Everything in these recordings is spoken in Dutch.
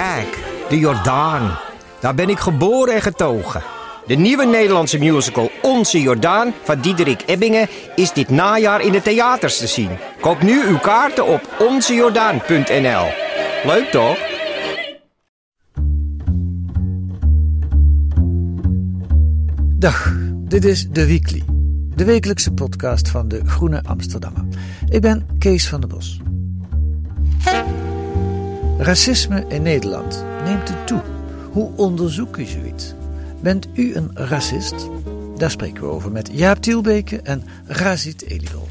Kijk, de Jordaan. Daar ben ik geboren en getogen. De nieuwe Nederlandse musical Onze Jordaan van Diederik Ebbingen is dit najaar in de theaters te zien. Koop nu uw kaarten op onzejordaan.nl. Leuk toch? Dag, dit is The Weekly, de wekelijkse podcast van de Groene Amsterdammer. Ik ben Kees van der Bos. Racisme in Nederland neemt het toe. Hoe onderzoek je zoiets? Bent u een racist? Daar spreken we over met Jaap Tielbeke en Razit Elibol.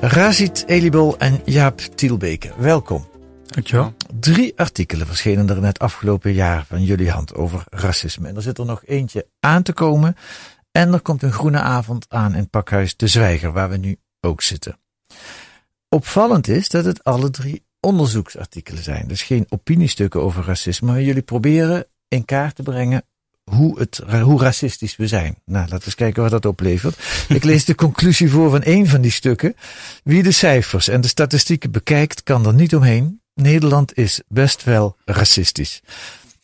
Razit Elibol en Jaap Tielbeke, welkom. Dankjewel. Drie artikelen verschenen er net afgelopen jaar van jullie hand over racisme. En er zit er nog eentje aan te komen. En er komt een groene avond aan in Pakhuis De Zwijger, waar we nu ook zitten. Opvallend is dat het alle drie onderzoeksartikelen zijn. Dus geen opiniestukken over racisme. Maar jullie proberen in kaart te brengen hoe, het, hoe racistisch we zijn. Nou, laten we eens kijken wat dat oplevert. Ik lees de conclusie voor van één van die stukken. Wie de cijfers en de statistieken bekijkt, kan er niet omheen. Nederland is best wel racistisch.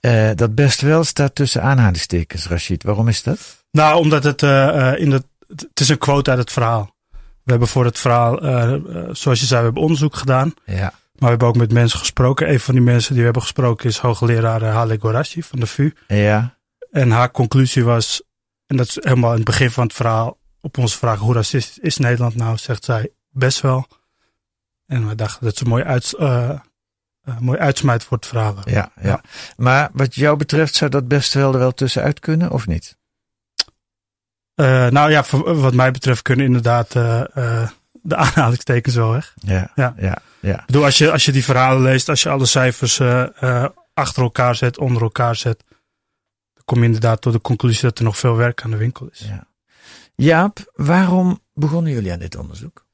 Eh, dat best wel staat tussen aanhalingstekens, Rashid. Waarom is dat? Nou, omdat het eh, eh, in de, het is een quote uit het verhaal. We hebben voor het verhaal, eh, zoals je zei, we hebben onderzoek gedaan. Ja. Maar we hebben ook met mensen gesproken. Een van die mensen die we hebben gesproken is hoogleraar Hale Gorashi van de VU. Ja. En haar conclusie was, en dat is helemaal in het begin van het verhaal, op onze vraag hoe racistisch is Nederland nou, zegt zij best wel. En we dachten dat een mooi, uits, eh, eh, mooi uitsmijt voor het verhaal. Ja, ja. Ja. Maar wat jou betreft zou dat best wel er wel tussenuit kunnen, of niet? Eh, nou ja, voor- wat mij betreft kunnen inderdaad eh, eh, de aanhalingstekens wel weg. Ja. Ja. Ja. ja. Ik bedoel, als je, als je die verhalen leest, als je alle cijfers eh, eh, achter elkaar zet, onder elkaar zet, dan kom je inderdaad tot de conclusie dat er nog veel werk aan de winkel is. Ja. Jaap, waarom begonnen jullie aan dit onderzoek?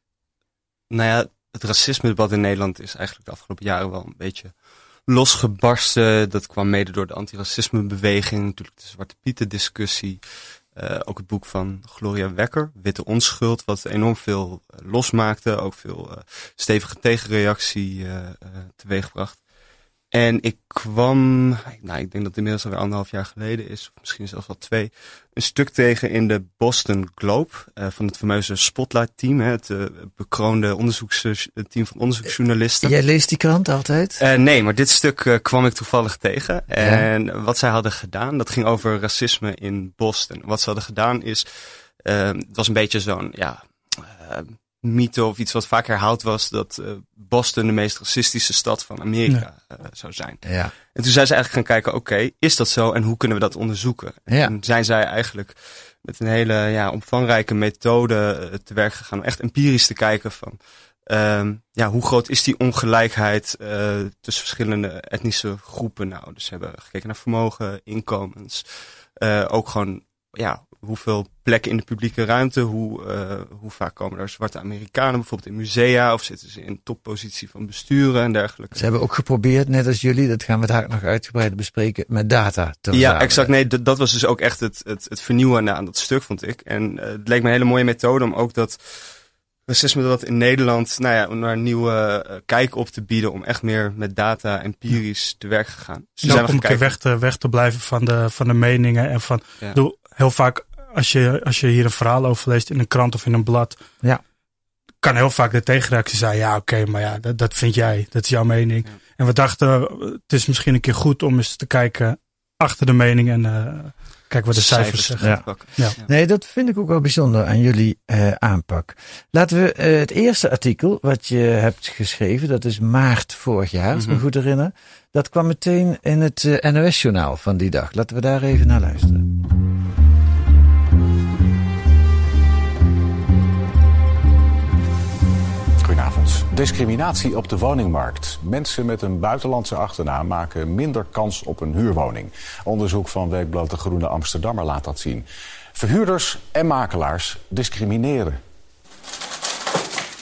Nou ja, het racisme-debat in Nederland is eigenlijk de afgelopen jaren wel een beetje losgebarsten. Dat kwam mede door de antiracismebeweging, natuurlijk de Zwarte Pieten discussie. Eh, ook het boek van Gloria Wekker, Witte Onschuld, wat enorm veel eh, losmaakte. Ook veel eh, stevige tegenreactie eh, teweegbracht. En ik kwam, nou ik denk dat het inmiddels alweer anderhalf jaar geleden is, of misschien zelfs al twee, een stuk tegen in de Boston Globe eh, van het fameuze Spotlight Team, hè, het eh, bekroonde onderzoeksteam van onderzoeksjournalisten. Jij leest die krant altijd? Eh, nee, maar dit stuk eh, kwam ik toevallig tegen. En wat zij hadden gedaan, dat ging over racisme in Boston. Wat ze hadden gedaan is, eh, het was een beetje zo'n, ja, eh, mythe of iets wat vaak herhaald was, dat eh, Boston de meest racistische stad van Amerika eh, zou zijn. Ja. En toen zijn ze eigenlijk gaan kijken, oké, is dat zo en hoe kunnen we dat onderzoeken? En Ja. toen zijn zij eigenlijk met een hele ja, omvangrijke methode eh, te werk gegaan om echt empirisch te kijken van, ehm, ja, hoe groot is die ongelijkheid tussen verschillende etnische groepen nou? Dus ze hebben gekeken naar vermogen, inkomens, ook gewoon, ja, hoeveel plekken in de publieke ruimte, hoe, eh, hoe vaak komen er zwarte Amerikanen bijvoorbeeld in musea of zitten ze in toppositie van besturen en dergelijke. Ze hebben ook geprobeerd, net als jullie, dat gaan we daar nog uitgebreid bespreken, met data te Ja, exact. Nee, dat, dat was dus ook echt het, het, het vernieuwende aan dat stuk, vond ik. En eh, het leek me een hele mooie methode om ook dat racisme dat in Nederland, nou ja, om naar een nieuwe eh, kijk op te bieden, om echt meer met data empirisch te werk gegaan. Dus we om gaan een keer weg te, weg te blijven van de, van de meningen en van, Ja. Heel vaak als je, als je hier een verhaal over leest in een krant of in een blad, Ja. kan heel vaak de tegenreactie zijn, ja oké, maar ja, dat, dat vind jij, dat is jouw mening. Ja. En we dachten, het is misschien een keer goed om eens te kijken achter de mening en eh kijken wat de cijfers, zeggen. Ja. Ja. Nee, dat vind ik ook wel bijzonder aan jullie eh, aanpak. Laten we eh, het eerste artikel wat je hebt geschreven, dat is maart vorig jaar, als ik me Mhm. goed herinner. Dat kwam meteen in het NOS-journaal van die dag. Laten we daar even naar luisteren. Discriminatie op de woningmarkt. Mensen met een buitenlandse achternaam maken minder kans op een huurwoning. Onderzoek van Weekblad De Groene Amsterdammer laat dat zien. Verhuurders en makelaars discrimineren.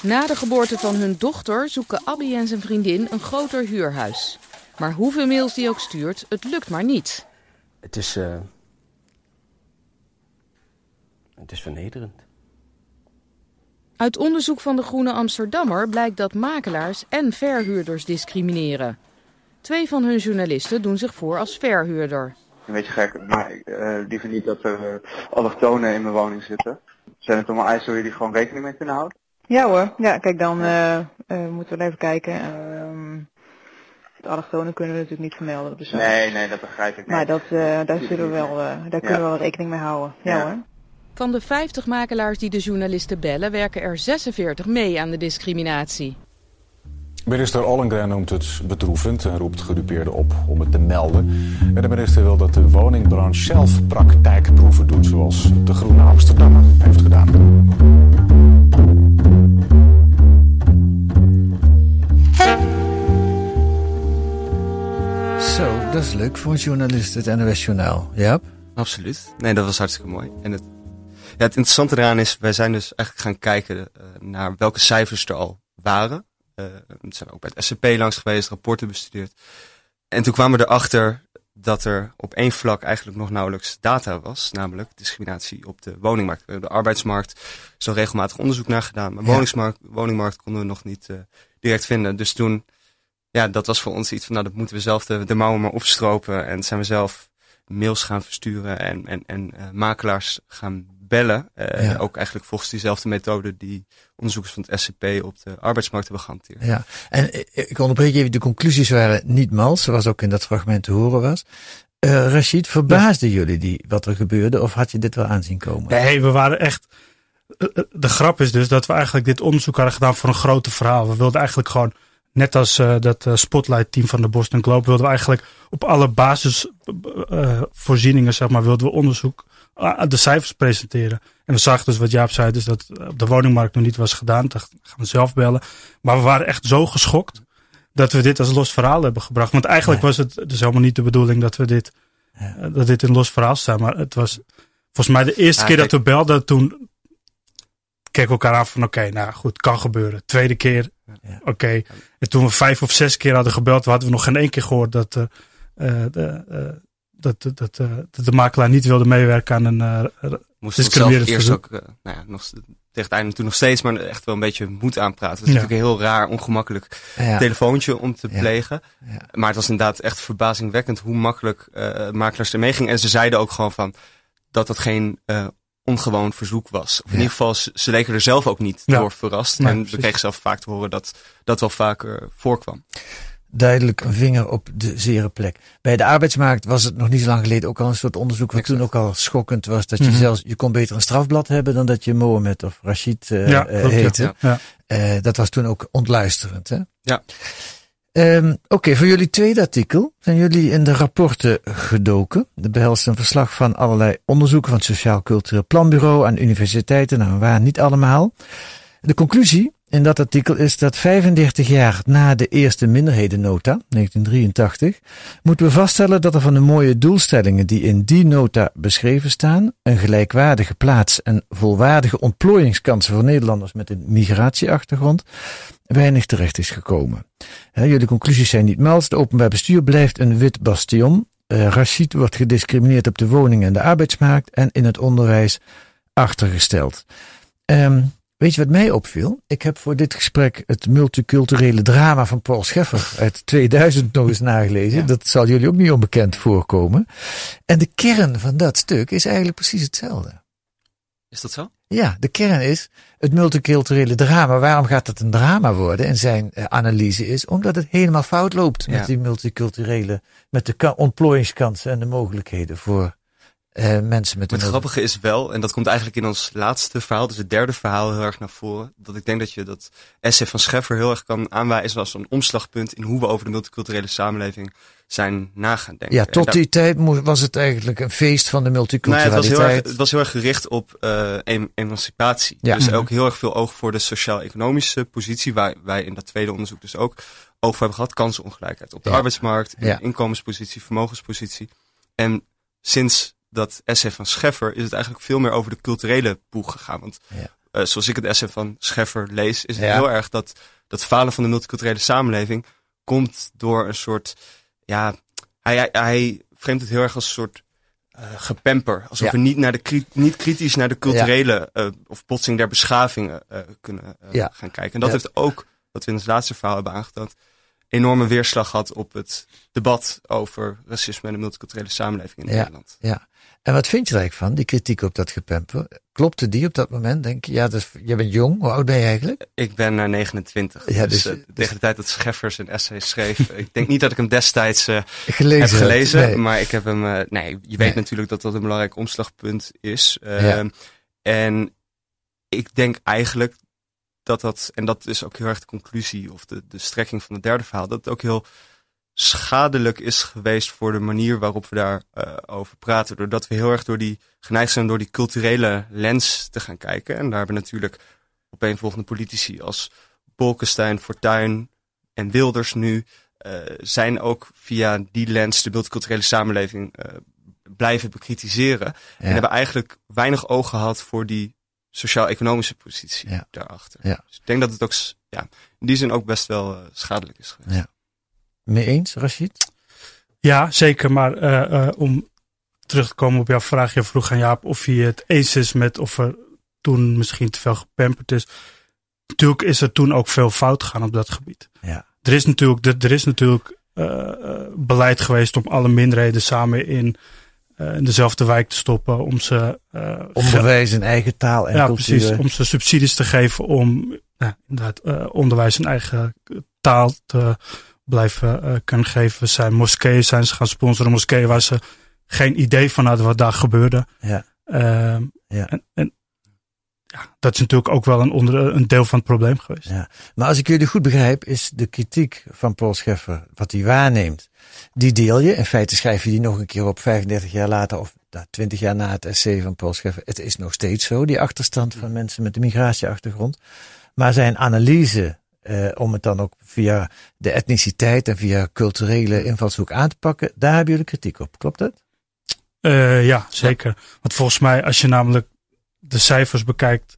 Na de geboorte van hun dochter zoeken Abby en zijn vriendin een groter huurhuis. Maar hoeveel mails die ook stuurt, het lukt maar niet. Het is. Uh... Het is vernederend. Uit onderzoek van de Groene Amsterdammer blijkt dat makelaars en verhuurders discrimineren. Twee van hun journalisten doen zich voor als verhuurder. Een beetje gek, maar ik uh, liever niet dat er uh, allochtonen in mijn woning zitten. Zijn het allemaal eisen waar jullie gewoon rekening mee kunnen houden? Ja hoor, ja kijk dan uh, moeten we even kijken. Ehm, de allochtonen kunnen we natuurlijk niet vermelden op de site. Nee, nee, dat begrijp ik. Maar dat, daar, zullen we wel, daar kunnen we wel rekening mee houden. Ja, ja hoor. Van de 50 makelaars die de journalisten bellen, werken er 46 mee aan de discriminatie. Minister Ollengren noemt het bedroevend en roept gedupeerden op om het te melden. En de minister wil dat de woningbranche zelf praktijkproeven doet, zoals de Groene Amsterdammer heeft gedaan. Zo, dat is leuk voor een journalist, het NOS Journaal. Ja? Absoluut. Nee, dat was hartstikke mooi. En het ja, het interessante eraan is, wij zijn dus eigenlijk gaan kijken uh, naar welke cijfers er al waren. Uh, we zijn ook bij het SCP langs geweest, rapporten bestudeerd. En toen kwamen we erachter dat er op één vlak eigenlijk nog nauwelijks data was, namelijk discriminatie op de woningmarkt. We hebben de arbeidsmarkt zo regelmatig onderzoek naar gedaan, maar ja. woningmarkt, woningmarkt konden we nog niet uh, direct vinden. Dus toen, ja, dat was voor ons iets van, nou, dat moeten we zelf de, de mouwen maar opstropen. En zijn we zelf mails gaan versturen en, en, en uh, makelaars gaan bellen. Uh, ja. Ook eigenlijk volgens diezelfde methode die onderzoekers van het SCP op de arbeidsmarkt hebben gehanteerd. Ja, en ik onderbreek even, de conclusies waren niet mals, zoals ook in dat fragment te horen was. Uh, Rashid, verbaasden ja. jullie die wat er gebeurde of had je dit wel aanzien komen? Nee, we waren echt... De grap is dus dat we eigenlijk dit onderzoek hadden gedaan voor een grote verhaal. We wilden eigenlijk gewoon, net als uh, dat uh, Spotlight team van de Boston Globe, wilden we eigenlijk op alle basisvoorzieningen, zeg maar, wilden we onderzoek de cijfers presenteren. En we zagen dus wat Jaap zei, dus dat op de woningmarkt nog niet was gedaan. Dat gaan we zelf bellen. Maar we waren echt zo geschokt dat we dit als los verhaal hebben gebracht. Want eigenlijk ja. was het dus helemaal niet de bedoeling dat we dit, ja. dat dit een los verhaal staat. Maar het was volgens mij de eerste ja, keer dat we belden, toen keken we elkaar aan van oké, okay, nou goed, kan gebeuren. Tweede keer, oké. Okay. En toen we vijf of zes keer hadden gebeld, hadden we nog geen één keer gehoord dat uh, de, uh, dat, dat, dat, dat, de makelaar niet wilde meewerken aan een uh, Moest discriminerend eerst ook, uh, nou ja, nog, tegen het einde toen nog steeds, maar echt wel een beetje moed aanpraten. Het is ja. natuurlijk een heel raar, ongemakkelijk ja. telefoontje om te plegen. Ja. Maar het was inderdaad echt verbazingwekkend hoe makkelijk uh, makelaars ermee gingen. En ze zeiden ook gewoon van dat dat geen uh, ongewoon verzoek was. Of in ieder geval, ze, ze leken er zelf ook niet door verrast. en we kregen zelf vaak te horen dat dat wel vaker voorkwam duidelijk een vinger op de zere plek. Bij de arbeidsmarkt was het nog niet zo lang geleden ook al een soort onderzoek wat toen ook al schokkend was. Dat je mm -hmm. zelfs, je kon beter een strafblad hebben dan dat je Mohammed of Rashid uh, ja, uh, heette. Ja. Uh, dat was toen ook ontluisterend. Hè? Ja. Um, Oké, okay, voor jullie tweede artikel zijn jullie in de rapporten gedoken. Dat behelst een verslag van allerlei onderzoeken van het Sociaal Cultureel Planbureau aan universiteiten. Nou, waar niet allemaal. De conclusie in dat artikel is dat 35 jaar na de eerste minderhedennota, 1983, moeten we vaststellen dat er van de mooie doelstellingen die in die nota beschreven staan, een gelijkwaardige plaats en volwaardige ontplooiingskansen voor Nederlanders met een migratieachtergrond, weinig terecht is gekomen. Jullie conclusies zijn niet mals. Het openbaar bestuur blijft een wit bastion. Uh, wordt gediscrimineerd op de woning- en de arbeidsmarkt en in het onderwijs achtergesteld. Um, Weet je wat mij opviel? Ik heb voor dit gesprek het multiculturele drama van Paul Scheffer uit 2000 nog eens nagelezen. Ja. Dat zal jullie ook niet onbekend voorkomen. En de kern van dat stuk is eigenlijk precies hetzelfde. Is dat zo? Ja, de kern is het multiculturele drama. Waarom gaat dat een drama worden? En zijn uh, analyse is omdat het helemaal fout loopt ja. met die multiculturele, met de ontplooiingskansen en de mogelijkheden voor eh, mensen met Het een... grappige is wel, en dat komt eigenlijk in ons laatste verhaal, dus het derde verhaal heel erg naar voren, dat ik denk dat je dat essay van Scheffer heel erg kan aanwijzen als een omslagpunt in hoe we over de multiculturele samenleving zijn nagaan denken. Ja, tot daar- die tijd was het eigenlijk een feest van de Nou ja, het, was multiculturaliteit. heel erg, het was heel erg gericht op eh, em- emancipatie. Ja. Dus Mhm. ook heel erg veel oog voor de sociaal-economische positie, waar wij in dat tweede onderzoek dus ook voor hebben gehad. Kansenongelijkheid op de Ja. arbeidsmarkt, Ja. inkomenspositie, vermogenspositie. En sinds dat essay van Scheffer is het eigenlijk veel meer over de culturele boeg gegaan. Want Ja. eh, zoals ik het essay van Scheffer lees, is het Ja. heel erg dat dat falen van de multiculturele samenleving komt door een soort, ja, hij, hij, het heel erg als een soort eh, gepamper. Alsof Ja. we niet, naar de, niet kritisch naar de culturele eh, of botsing der beschavingen kunnen gaan kijken. En dat heeft ook, wat we in het laatste verhaal hebben aangetoond, enorme weerslag gehad op het debat over racisme en de multiculturele samenleving in Ja. Nederland. Ja. En wat vind je er eigenlijk van, die kritiek op dat gepemper? Klopte die op dat moment? Denk je, ja, is, je bent jong, hoe oud ben je eigenlijk? Ik ben naar 29. Ja, dus, dus- eh, tegen de tijd dat Scheffer zijn essay schreef. ik denk niet dat ik hem destijds eh, Gelezen heb gelezen. nee. Maar ik heb hem. eh, nee, je weet Nee. natuurlijk dat dat een belangrijk omslagpunt is. Eh, Ja. En ik denk eigenlijk dat dat. En dat is ook heel erg de conclusie of de, de strekking van het derde verhaal. Dat het ook heel schadelijk is geweest voor de manier waarop we daar eh, over praten. Doordat we heel erg door die geneigd zijn door die culturele lens te gaan kijken. En daar hebben natuurlijk opeenvolgende politici als Bolkestein, Fortuyn en Wilders nu eh, zijn ook via die lens de multiculturele samenleving eh, blijven bekritiseren. En hebben eigenlijk weinig oog gehad voor die sociaal-economische positie Ja. daarachter. Ja. Dus ik denk dat het ook ja, in die zin ook best wel eh, schadelijk is geweest. Ja. Mee eens, Rashid? Ja, zeker. Maar eh, eh, om terug te komen op jouw vraag. Je vroeg aan Jaap of hij het eens is met of er toen misschien te veel gepamperd is. Natuurlijk is er toen ook veel fout gegaan op dat gebied. Ja. Er is natuurlijk, er, er is natuurlijk eh, beleid geweest om alle minderheden samen in, in dezelfde wijk te stoppen. Om ze Onderwijs in eigen taal en ja, cultuur. precies. Om ze subsidies te geven om inderdaad, onderwijs in eigen taal te blijven eh, kunnen geven. We zijn moskeeën zijn ze gaan sponsoren. Moskeeën waar ze geen idee van hadden wat daar gebeurde. Ja. Ehm, Ja. En, en ja, dat is natuurlijk ook wel een, onder, een deel van het probleem geweest. Ja. Maar als ik jullie goed begrijp, is de kritiek van Paul Scheffer, wat hij waarneemt, die deel je. In feite schrijf je die nog een keer op 35 jaar later of nou, 20 jaar na het essay van Paul Scheffer. Het is nog steeds zo, die achterstand van mensen met een migratieachtergrond. Maar zijn analyse, eh, om het dan ook via de etniciteit en via culturele invalshoek aan te pakken, daar hebben jullie kritiek op. Klopt dat? Eh, ja, zeker. Want volgens mij, als je namelijk de cijfers bekijkt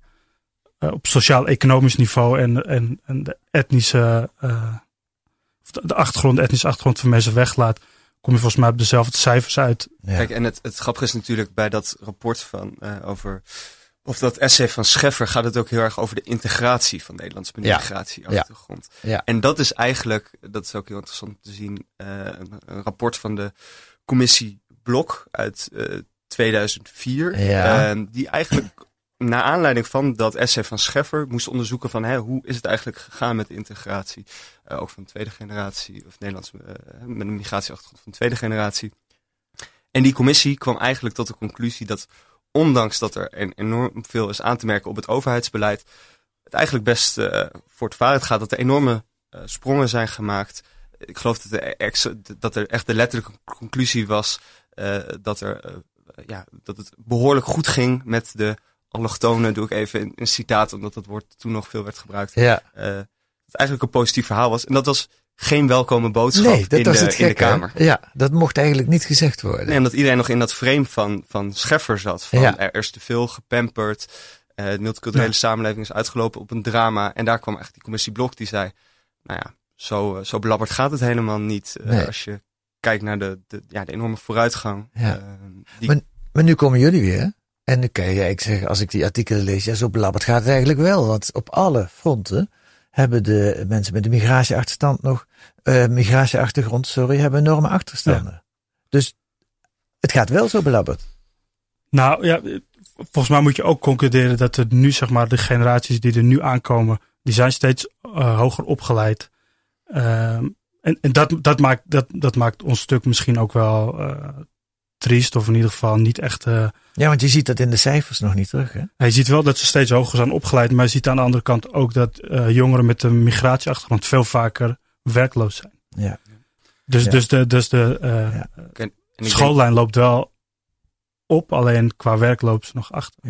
eh, op sociaal-economisch niveau en, en, en de etnische, eh, of de, achtergrond, de etnische achtergrond van mensen weglaat, kom je volgens mij op dezelfde cijfers uit. Ja. Kijk, en het, het grappige is natuurlijk bij dat rapport van eh, over. Of dat essay van Scheffer gaat het ook heel erg over de integratie van Nederlands met een Ja. migratieachtergrond. Ja. En dat is eigenlijk, dat is ook heel interessant te zien, eh, een, een rapport van de commissie Blok uit eh, 2004. Ja. eh, die eigenlijk naar aanleiding van dat essay van Scheffer moest onderzoeken van hè, hoe is het eigenlijk gegaan met de integratie. ook van de tweede generatie, of Nederlands met een migratieachtergrond van de tweede generatie. En die commissie kwam eigenlijk tot de conclusie dat ondanks dat er en- enorm veel is aan te merken op het overheidsbeleid, het eigenlijk best eh voortvarend gaat dat er enorme eh, sprongen zijn gemaakt. Ik geloof dat, de ex- dat er echt de letterlijke conclusie was eh, dat, er, ja, dat het behoorlijk goed ging met de allochtonen. Doe ik even een, citaat, omdat dat woord toen nog veel werd gebruikt. Ja. Het eigenlijk een positief verhaal was. En dat was geen welkome boodschap Nee, dat in, was de, het in de hè? Kamer. Ja, dat mocht eigenlijk niet gezegd worden. Nee, omdat iedereen nog in dat frame van, van Scheffer zat. Van Ja. er is te veel gepamperd. eh de multiculturele Ja. samenleving is uitgelopen op een drama. En daar kwam echt die commissie Blok die zei... Nou ja, zo, eh, zo belabberd gaat het helemaal niet. eh, Nee. Als je kijkt naar de, de, ja, de enorme vooruitgang. Ja. eh, die, Maar, maar nu komen jullie weer. En dan kan je eigenlijk zeggen, als ik die artikelen lees, ja, zo belabberd gaat het eigenlijk wel. Want op alle fronten hebben de mensen met een migratieachterstand nog, eh migratieachtergrond, sorry, hebben enorme achterstanden. Dus het gaat wel zo belabberd. Nou ja, volgens mij moet je ook concluderen dat er nu, zeg maar, de generaties die er nu aankomen, die zijn steeds eh, hoger opgeleid. Ehm, en en dat, dat, maakt, dat, dat maakt ons stuk misschien ook wel eh, triest, of in ieder geval niet echt. Uh, ja, want je ziet dat in de cijfers nog niet terug. Hè? Je ziet wel dat ze steeds hoger zijn opgeleid, maar je ziet aan de andere kant ook dat uh, jongeren met een migratieachtergrond veel vaker werkloos zijn. Ja. Dus, Ja. dus de, dus de uh, ik schoollijn loopt wel op, alleen qua werk lopen ze nog achter.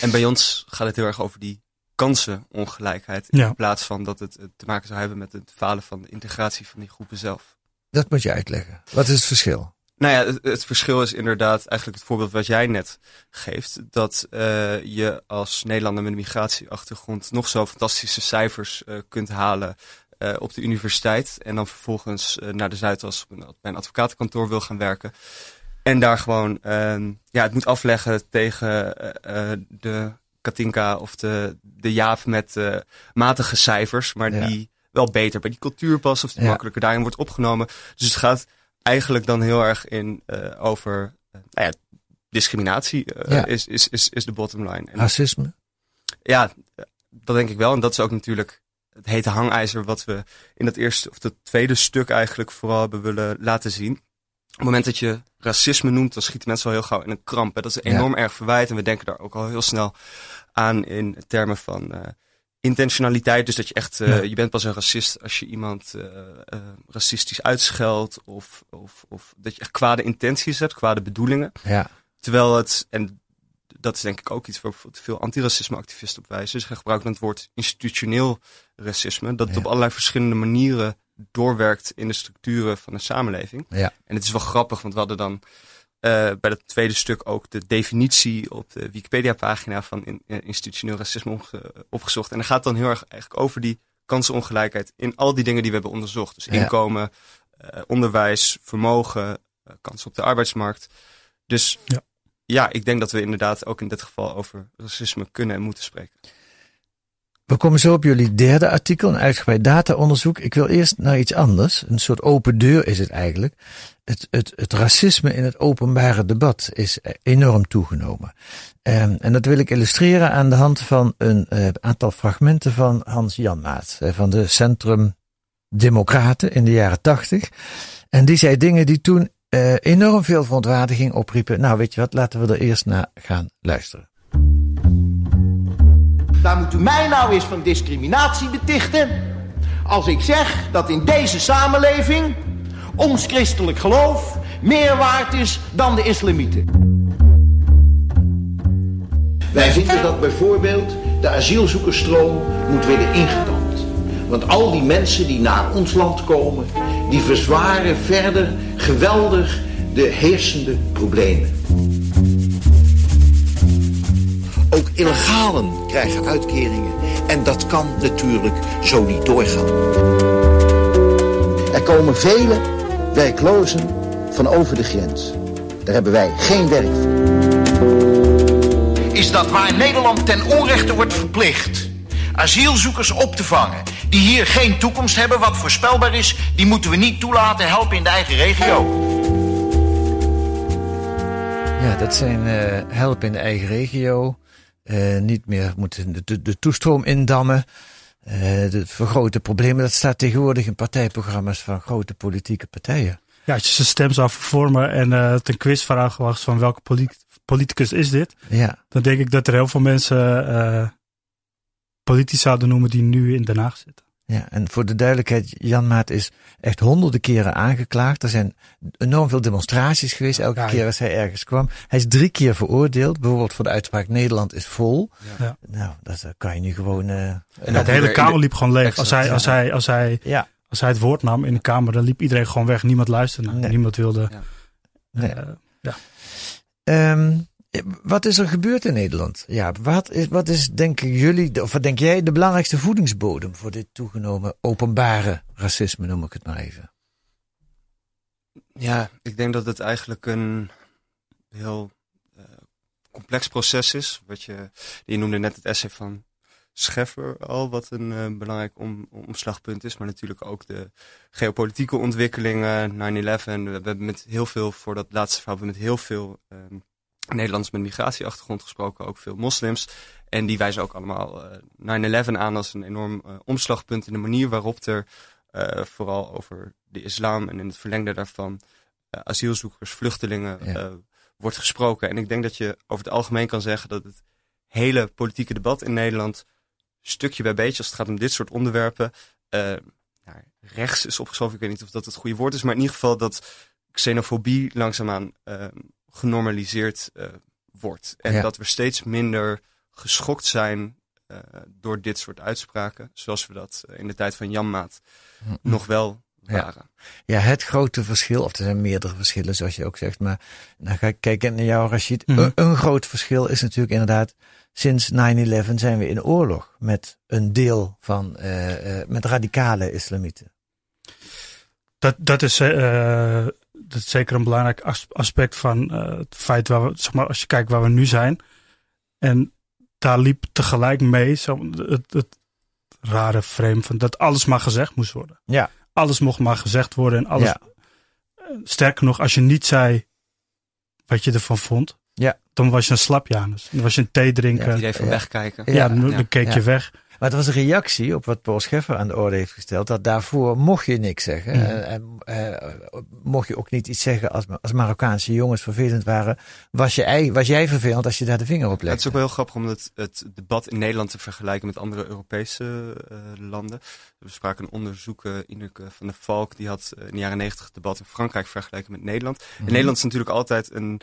En bij ons gaat het heel erg over die kansenongelijkheid. Ja. In plaats van dat het eh, te maken zou hebben met het falen van de integratie van die groepen zelf. Dat moet je uitleggen. Wat is het verschil? Nou ja, het, het verschil is inderdaad eigenlijk het voorbeeld wat jij net geeft. Dat eh, je als Nederlander met een migratieachtergrond nog zo fantastische cijfers eh, kunt halen eh, op de universiteit. En dan vervolgens naar de Zuidas bij een advocatenkantoor wil gaan werken. En daar gewoon ehm, ja, het moet afleggen tegen de Katinka of de, de Jaap met eh, matige cijfers. Maar Ja. die wel beter bij die cultuur past of die Ja. makkelijker daarin wordt opgenomen. Dus het gaat eigenlijk dan heel erg in eh, over eh, nou ja, discriminatie eh, Ja. is, is, is, is de bottom line. En Racisme? ja, dat denk ik wel. En dat is ook natuurlijk het hete hangijzer wat we in dat eerste of dat tweede stuk eigenlijk vooral hebben willen laten zien. Op het moment dat je racisme noemt, dan schieten mensen al heel gauw in een kramp. Hè. Dat is Ja. enorm erg verwijt. En we denken daar ook al heel snel aan in termen van intentionaliteit. Dus dat je echt, eh, Ja. je bent pas een racist als je iemand eh, eh, racistisch uitscheldt. Of, of, of dat je echt kwade intenties hebt, kwade bedoelingen. Ja. Terwijl het, en dat is denk ik ook iets waar veel antiracisme-activisten op wijzen. Ze gebruiken dan het woord institutioneel racisme. Dat het Ja. op allerlei verschillende manieren doorwerkt in de structuren van de samenleving. Ja. En het is wel grappig, want we hadden dan bij dat tweede stuk ook de definitie op de Wikipedia-pagina van in- eh, institutioneel racisme opge- opgezocht. En dan gaat het dan heel erg eigenlijk over die kansenongelijkheid in al die dingen die we hebben onderzocht. Dus Ja. inkomen, eh, onderwijs, vermogen, eh, kansen op de arbeidsmarkt. Dus Ja. ja, ik denk dat we inderdaad ook in dit geval over racisme kunnen en moeten spreken. We komen zo op jullie derde artikel, een uitgebreid dataonderzoek. Ik wil eerst naar iets anders. Een soort open deur is het eigenlijk. Het, het, het racisme in het openbare debat is enorm toegenomen. Ehm, en dat wil ik illustreren aan de hand van een eh, aantal fragmenten van Hans Janmaat. eh, van de Centrum Democraten in de jaren tachtig. En die zei dingen die toen eh, enorm veel verontwaardiging opriepen. Nou, weet je wat, laten we er eerst naar gaan luisteren. Daar moet u mij nou eens van discriminatie betichten. Als ik zeg dat in deze samenleving ons christelijk geloof meer waard is dan de islamieten. Wij vinden dat bijvoorbeeld de asielzoekersstroom moet worden ingedamd. Want al die mensen die naar ons land komen, die verzwaren verder geweldig de heersende problemen. Illegalen krijgen uitkeringen. En dat kan natuurlijk zo niet doorgaan. Er komen vele werklozen van over de grens. Daar hebben wij geen werk voor. Is dat waar Nederland ten onrechte wordt verplicht asielzoekers op te vangen die hier geen toekomst hebben, wat voorspelbaar is, die moeten we niet toelaten helpen in de eigen regio. Ja, dat zijn eh help in de eigen regio. Eh niet meer moeten de, de, de toestroom indammen. eh de vergrote problemen. Dat staat tegenwoordig in partijprogramma's van grote politieke partijen. Ja, als je zijn stem zou vervormen en eh het een quizvraag was van welke polit- politicus is dit, Ja, dan denk ik dat er heel veel mensen eh politici zouden noemen die nu in Den Haag zitten. Ja, en voor de duidelijkheid, Jan Maat is echt honderden keren aangeklaagd. Er zijn enorm veel demonstraties geweest elke Ja, keer ja. als hij ergens kwam. Hij is drie keer veroordeeld, bijvoorbeeld voor de uitspraak Nederland is vol. Ja. Nou, dat kan je nu gewoon... eh, En Ja, ook de hele kamer liep gewoon leeg. Als hij, als, ja. hij, als, hij, ja, als hij het woord nam in de kamer, dan liep iedereen gewoon weg. Niemand luisterde. Nee. Niemand wilde. Ja. Nee. eh, Ehm, wat is er gebeurd in Nederland? Ja, wat is, wat is denken jullie, of wat denk jij, de belangrijkste voedingsbodem voor dit toegenomen openbare racisme, noem ik het maar even? Ja, ik denk dat het eigenlijk een heel eh, complex proces is. Wat je, je noemde net het essay van Scheffer al, wat een eh, belangrijk om, omslagpunt is. Maar natuurlijk ook de geopolitieke ontwikkelingen, 9-11. We hebben met heel veel, voor dat laatste verhaal, we met heel veel ehm, Nederlanders met migratieachtergrond gesproken, ook veel moslims. En die wijzen ook allemaal eh, 9-11 aan als een enorm eh, omslagpunt in de manier waarop er eh, vooral over de islam en in het verlengde daarvan eh, asielzoekers, vluchtelingen Ja. eh, wordt gesproken. En ik denk dat je over het algemeen kan zeggen dat het hele politieke debat in Nederland, stukje bij beetje, als het gaat om dit soort onderwerpen, eh, nou, rechts is opgeschoven. Ik weet niet of dat het goede woord is, maar in ieder geval dat xenofobie langzaamaan eh, genormaliseerd eh, wordt. En Ja. dat we steeds minder geschokt zijn eh, door dit soort uitspraken, zoals we dat eh, in de tijd van Jan Maat nog wel Ja. waren. Ja, het grote verschil, of er zijn meerdere verschillen zoals je ook zegt, maar dan ga ik kijken naar jou Rashid. Mhm. een, een groot verschil is natuurlijk inderdaad, sinds 9-11 zijn we in oorlog met een deel van, eh, eh, met radicale islamieten. Dat, dat, is, eh, dat is zeker een belangrijk as- aspect van eh, het feit waar we, zeg maar, als je kijkt waar we nu zijn. En daar liep tegelijk mee zo, het, het rare frame van dat alles maar gezegd moest worden. Ja. Alles mocht maar gezegd worden en alles. Ja. eh, Sterker nog, als je niet zei wat je ervan vond, Ja. dan was je een slapjanus. Dan was je een thee drinken. Het idee van Ja. wegkijken. Ja, dan, dan keek ja. je weg. Maar het was een reactie op wat Paul Scheffer aan de orde heeft gesteld. Dat daarvoor mocht je niks zeggen. Mhm. En, en, eh, mocht je ook niet iets zeggen als, als Marokkaanse jongens vervelend waren. Was, je, was jij vervelend als je daar de vinger op Het is ook wel heel grappig om het, het debat in Nederland te vergelijken met andere Europese eh, landen. We spraken een onderzoek, eh, Ineke van der Valk, die had eh, in de jaren negentig het debat in Frankrijk vergeleken met Nederland. Mhm. In Nederland is natuurlijk altijd een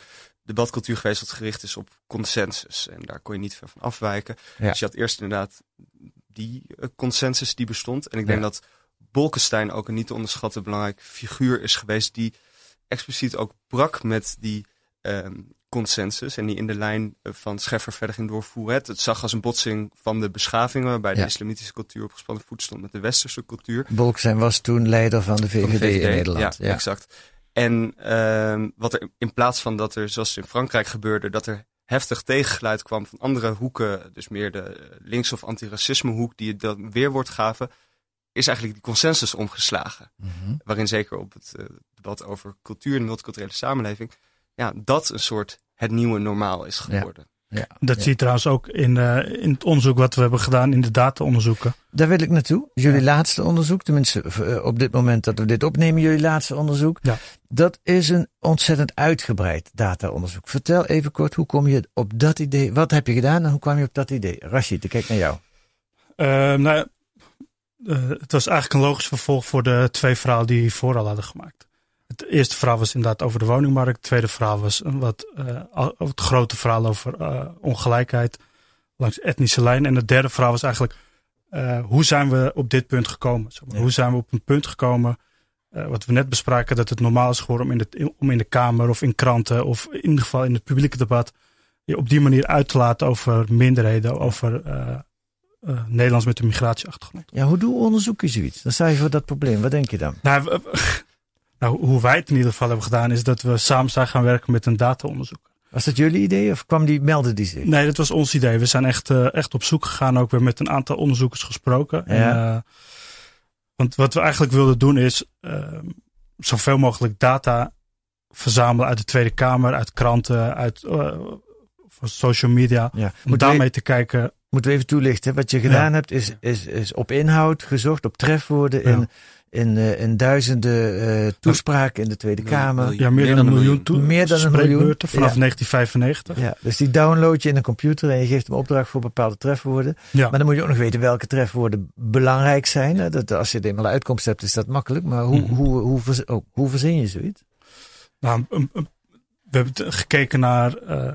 debatcultuur geweest wat gericht is op consensus. En daar kon je niet ver van afwijken. Ja. Dus je had eerst inderdaad die eh, consensus die bestond. En ik denk Ja. dat Bolkestein ook een niet te onderschatten belangrijk figuur is geweest die expliciet ook brak met die ehm, consensus en die in de lijn eh, van Scheffer verder ging doorvoeren. Het, het zag als een botsing van de beschavingen waarbij de islamitische cultuur op gespannen voet stond met de westerse cultuur. Bolkestein was toen leider van de VVD, Van de VVD, in Nederland. Ja, exact. En ehm, wat er in plaats van dat er, zoals in Frankrijk gebeurde, dat er heftig tegengeluid kwam van andere hoeken, dus meer de links- of antiracisme hoek, die het dan weerwoord gaven, is eigenlijk die consensus omgeslagen. Mhm. Waarin zeker op het eh, debat over cultuur en multiculturele samenleving, ja, dat een soort het nieuwe normaal is geworden. Ja. Dat Ja. zie je trouwens ook in, eh, in het onderzoek wat we hebben gedaan in de data-onderzoeken. Daar wil ik naartoe. Jullie laatste onderzoek, tenminste eh, op dit moment dat we dit opnemen, jullie laatste onderzoek. Ja. Dat is een ontzettend uitgebreid data-onderzoek. Vertel even kort, hoe kom je op dat idee? Wat heb je gedaan en hoe kwam je op dat idee? Rashid, ik kijk naar jou. Eh, nou, eh, het was eigenlijk een logisch vervolg voor de twee verhalen die hiervoor al hadden gemaakt. Het eerste verhaal was inderdaad over de woningmarkt. Het tweede verhaal was een wat, al- het grote verhaal over eh, ongelijkheid langs etnische lijn. En het derde verhaal was eigenlijk eh, hoe zijn we op dit punt gekomen? Zeg maar. Ja. Hoe zijn we op een punt gekomen, wat we net bespraken, dat het normaal is geworden om in, de, om in de Kamer of in kranten of in ieder geval in het publieke debat je op die manier uit te laten over minderheden, over Nederlands met een migratieachtergrond. Ja, hoe doe onderzoek je zoiets? Dan je voor dat probleem. Wat denk je dan? Nou, we- we- nou, hoe wij het in ieder geval hebben gedaan, is dat we samen zijn gaan werken met een dataonderzoek. Was dat jullie idee of kwam die, meldde die zich? Nee, dat was ons idee. We zijn echt, eh, echt op zoek gegaan, ook weer met een aantal onderzoekers gesproken. En, Ja. eh, want wat we eigenlijk wilden doen is eh, zoveel mogelijk data verzamelen uit de Tweede Kamer, uit kranten, uit van social media. Ja. Om daarmee we, te kijken. moeten we even toelichten. Wat je gedaan Ja. hebt is, is, is op inhoud gezocht, op trefwoorden in. In, eh, in duizenden eh, toespraken in de Tweede Kamer. Ja, meer, dan een miljoen, miljoen. toe- Meer dan een miljoen. vanaf Ja. 1995. Ja, dus die download je in een computer en je geeft hem opdracht voor bepaalde trefwoorden. Ja. Maar dan moet je ook nog weten welke trefwoorden belangrijk zijn. hè. Dat, als je eenmaal uitkomst hebt, is dat makkelijk. Maar hoe, Mhm. hoe, hoe, oh, hoe verzin je zoiets? Nou, we hebben gekeken naar. eh,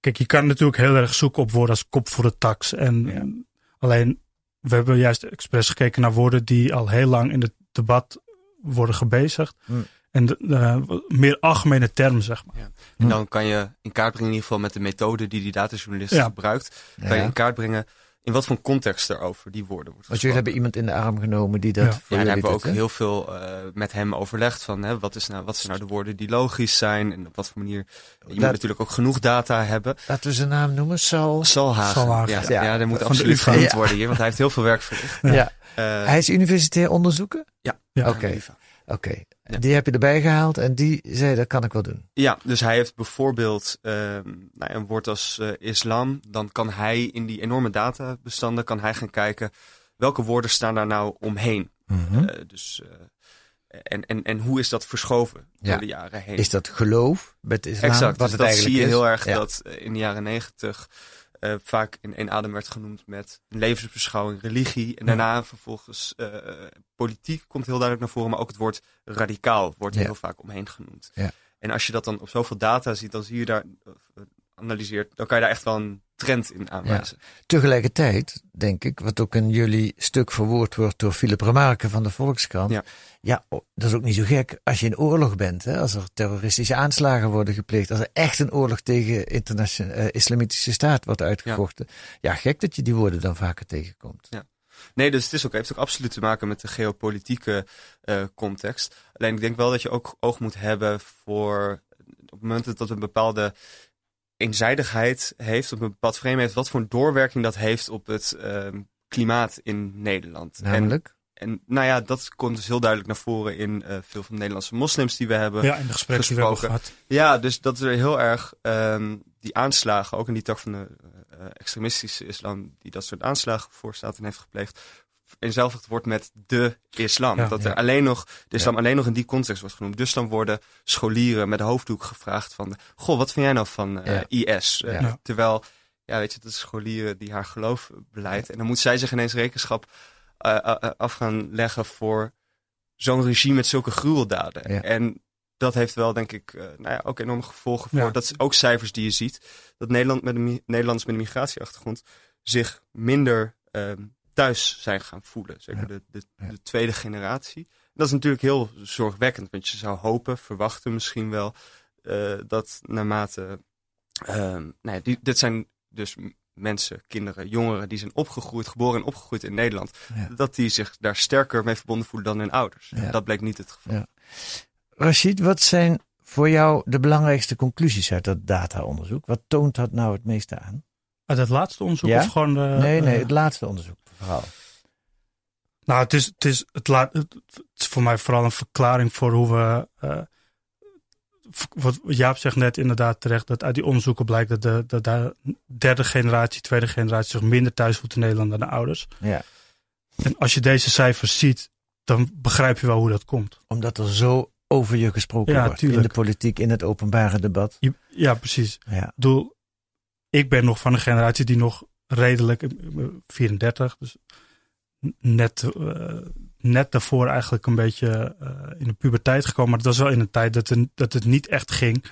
kijk, je kan natuurlijk heel erg zoeken op woorden als kop voor de tax. En Ja. alleen, we hebben juist expres gekeken naar woorden die al heel lang in het debat worden gebezigd. Hmm. En de, de meer algemene termen, zeg maar. Ja. En Hm. dan kan je in kaart brengen, in ieder geval met de methode die die datajournalist Ja. gebruikt, kan je in kaart brengen in wat voor context er over die woorden wordt Want jullie hebben iemand in de arm genomen die dat Ja. voor Ja, daar hebben we ook heel veel eh, met hem overlegd van hè, wat, is nou, wat zijn nou de woorden die logisch zijn en op wat voor manier. Je moet Laat- natuurlijk ook genoeg data hebben. Laten we zijn naam noemen, Sal. Salhagen. Ja, ja. ja, dat moet Van absoluut genoemd Ja. worden hier, want hij heeft heel veel werk verricht. Ja. Eh, Hij is universitair onderzoeker? ja, Ja. Oké. Oké. Ja. Die heb je erbij gehaald en die zei dat kan ik wel doen. Ja, dus hij heeft bijvoorbeeld ehm, nou, een woord als eh, islam. Dan kan hij in die enorme databestanden kan hij gaan kijken welke woorden staan daar nou omheen. Mhm. Eh, dus, En, en, en hoe is dat verschoven Ja. door de jaren heen? Is dat geloof het islam? Exact, wat dus het dat eigenlijk zie je is? heel erg Ja. dat eh, in de jaren negentig eh, vaak in één adem werd genoemd met levensbeschouwing, religie. En Ja. daarna vervolgens eh, politiek komt heel duidelijk naar voren, maar ook het woord radicaal wordt Ja. heel vaak omheen genoemd. Ja. En als je dat dan op zoveel data ziet, dan zie je daar, eh, analyseert, dan kan je daar echt wel een trend in aanwijzen. Tegelijkertijd, denk ik, wat ook in jullie stuk verwoord wordt door Philip Remarque van de Volkskrant. Ja. Ja, dat is ook niet zo gek als je in oorlog bent. Hè? Als er terroristische aanslagen worden gepleegd. Als er echt een oorlog tegen internationale eh, islamitische staat wordt uitgevochten. Ja. gek dat je die woorden dan vaker tegenkomt. Ja. Nee, dus het is ook, heeft ook absoluut te maken met de geopolitieke eh, context. Alleen ik denk wel dat je ook oog moet hebben voor op het moment dat een bepaalde eenzijdigheid heeft, op een bepaald frame heeft, wat voor een doorwerking dat heeft op het ehm, klimaat in Nederland. Namelijk? En, en nou ja, dat komt dus heel duidelijk naar voren in eh, veel van de Nederlandse moslims die we hebben Ja, in de gesprekken die we hebben gehad. Ja, dus dat er heel erg ehm, die aanslagen, ook in die tak van de eh, extremistische islam, die dat soort aanslagen voorstaat en heeft gepleegd, eenzelvigd wordt met de islam. Ja. dat Ja. er alleen nog, de islam Ja. alleen nog in die context wordt genoemd. Dus dan worden scholieren met hoofddoek gevraagd van, goh, wat vind jij nou van eh, IS? Eh. Terwijl, ja, weet je, dat is scholieren die haar geloof beleidt. En dan moet zij zich ineens rekenschap eh, af gaan leggen voor zo'n regime met zulke gruweldaden. En dat heeft wel, denk ik, nou ja, ook enorme gevolgen voor. Dat is ook cijfers die je ziet. Dat Nederland met een Nederlanders met een migratieachtergrond zich minder ehm, thuis zijn gaan voelen. Zeker de, de, de tweede generatie. Dat is natuurlijk heel zorgwekkend. Want je zou hopen, verwachten misschien wel, eh, dat naarmate... ehm, nou ja, die, dit zijn dus mensen, kinderen, jongeren die zijn opgegroeid, geboren en opgegroeid in Nederland. Ja. Dat die zich daar sterker mee verbonden voelen dan hun ouders. Ja. Dat bleek niet het geval. Rashid, wat zijn voor jou de belangrijkste conclusies uit dat dataonderzoek? Wat toont dat nou het meeste aan? Uit het laatste onderzoek Ja? of gewoon... de- nee, nee, het laatste onderzoek vooral. Nou, het is, het is, het laat, het, is voor mij vooral een verklaring voor hoe we. eh, wat Jaap zegt net inderdaad terecht, dat uit die onderzoeken blijkt dat de, dat de derde generatie, tweede generatie zich minder thuis voelt in Nederland dan de ouders. Ja. En als je deze cijfers ziet, dan begrijp je wel hoe dat komt. Omdat er zo over je gesproken Ja, wordt in de politiek, in het openbare debat. Ja, precies. Ja. Ik ben nog van een generatie die nog redelijk, ik ben 34, dus net, eh, net daarvoor eigenlijk een beetje eh, in de puberteit gekomen. Maar dat was wel in een tijd dat, het- dat het niet echt ging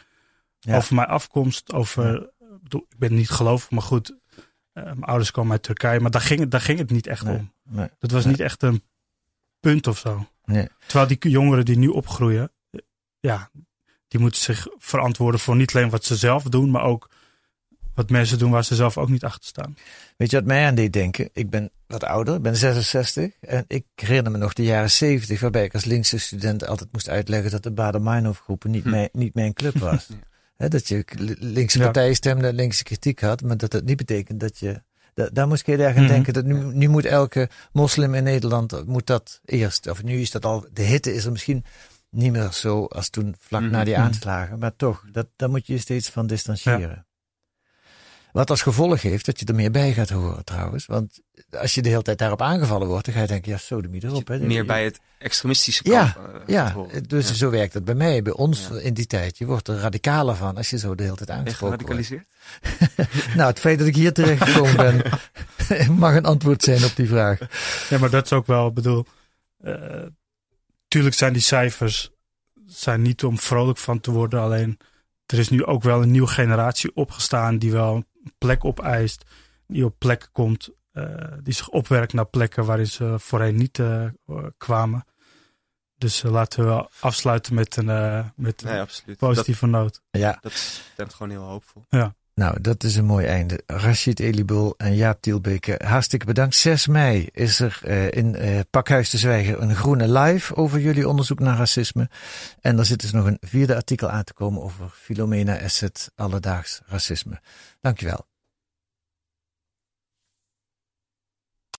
Ja. over mijn afkomst. Over, ik bedoel, ik ben niet gelovig, maar goed, eh, mijn ouders komen uit Turkije. Maar daar ging, het- daar ging het niet echt Nee, om. nee, Dat was nee. niet echt een punt of zo. Nee. Terwijl die jongeren die nu opgroeien, eh, ja, die moeten zich verantwoorden voor niet alleen wat ze zelf doen, maar ook wat mensen doen waar ze zelf ook niet achter staan. Weet je wat mij aan deed denken? Ik ben wat ouder, ik ben 66. En ik herinner me nog de jaren 70, waarbij ik als linkse student altijd moest uitleggen dat de Bader-Meinhof groepen niet, Hm. mijn, niet mijn club was. Dat je linkse Ja. partijen stemde en linkse kritiek had, maar dat dat niet betekent dat je. da- daar moest ik heel erg aan Mhm. denken. Dat nu, nu moet elke moslim in Nederland eh, moet dat eerst. Of nu is dat al. De hitte is er misschien niet meer zo als toen vlak Mhm. na die aanslagen. Maar toch, dat, daar moet je je steeds van distancieren. Wat als gevolg heeft dat je er meer bij gaat horen trouwens. Want als je de hele tijd daarop aangevallen wordt, dan ga je denken, ja, zo de erop. Hè. Meer bij het extremistische Ja, kamp. eh, Ja, dus Ja. zo werkt het bij mij, bij ons Ja. in die tijd. Je wordt er radicaler van als je zo de hele tijd je aangesproken wordt. geradicaliseerd? Nou, het feit dat ik hier terecht gekomen ben, mag een antwoord zijn op die vraag. Ja, maar dat is ook wel, ik bedoel, eh, tuurlijk zijn die cijfers zijn niet om vrolijk van te worden. Alleen er is nu ook wel een nieuwe generatie opgestaan die wel een plek opeist, die op plekken komt, eh, die zich opwerkt naar plekken waarin ze voorheen niet eh, kwamen. Dus eh, laten we afsluiten met een, eh, met een Nee, absoluut. positieve noot. Ja, Dat, stemt gewoon heel hoopvol. Nou, dat is een mooi einde. Rashid Elibul en Jaap Tielbeke, hartstikke bedankt. 6 mei is er eh, in eh, Pakhuis de Zwijger een groene live over jullie onderzoek naar racisme. En er zit dus nog een vierde artikel aan te komen over Philomena Asset, alledaags racisme. Dankjewel.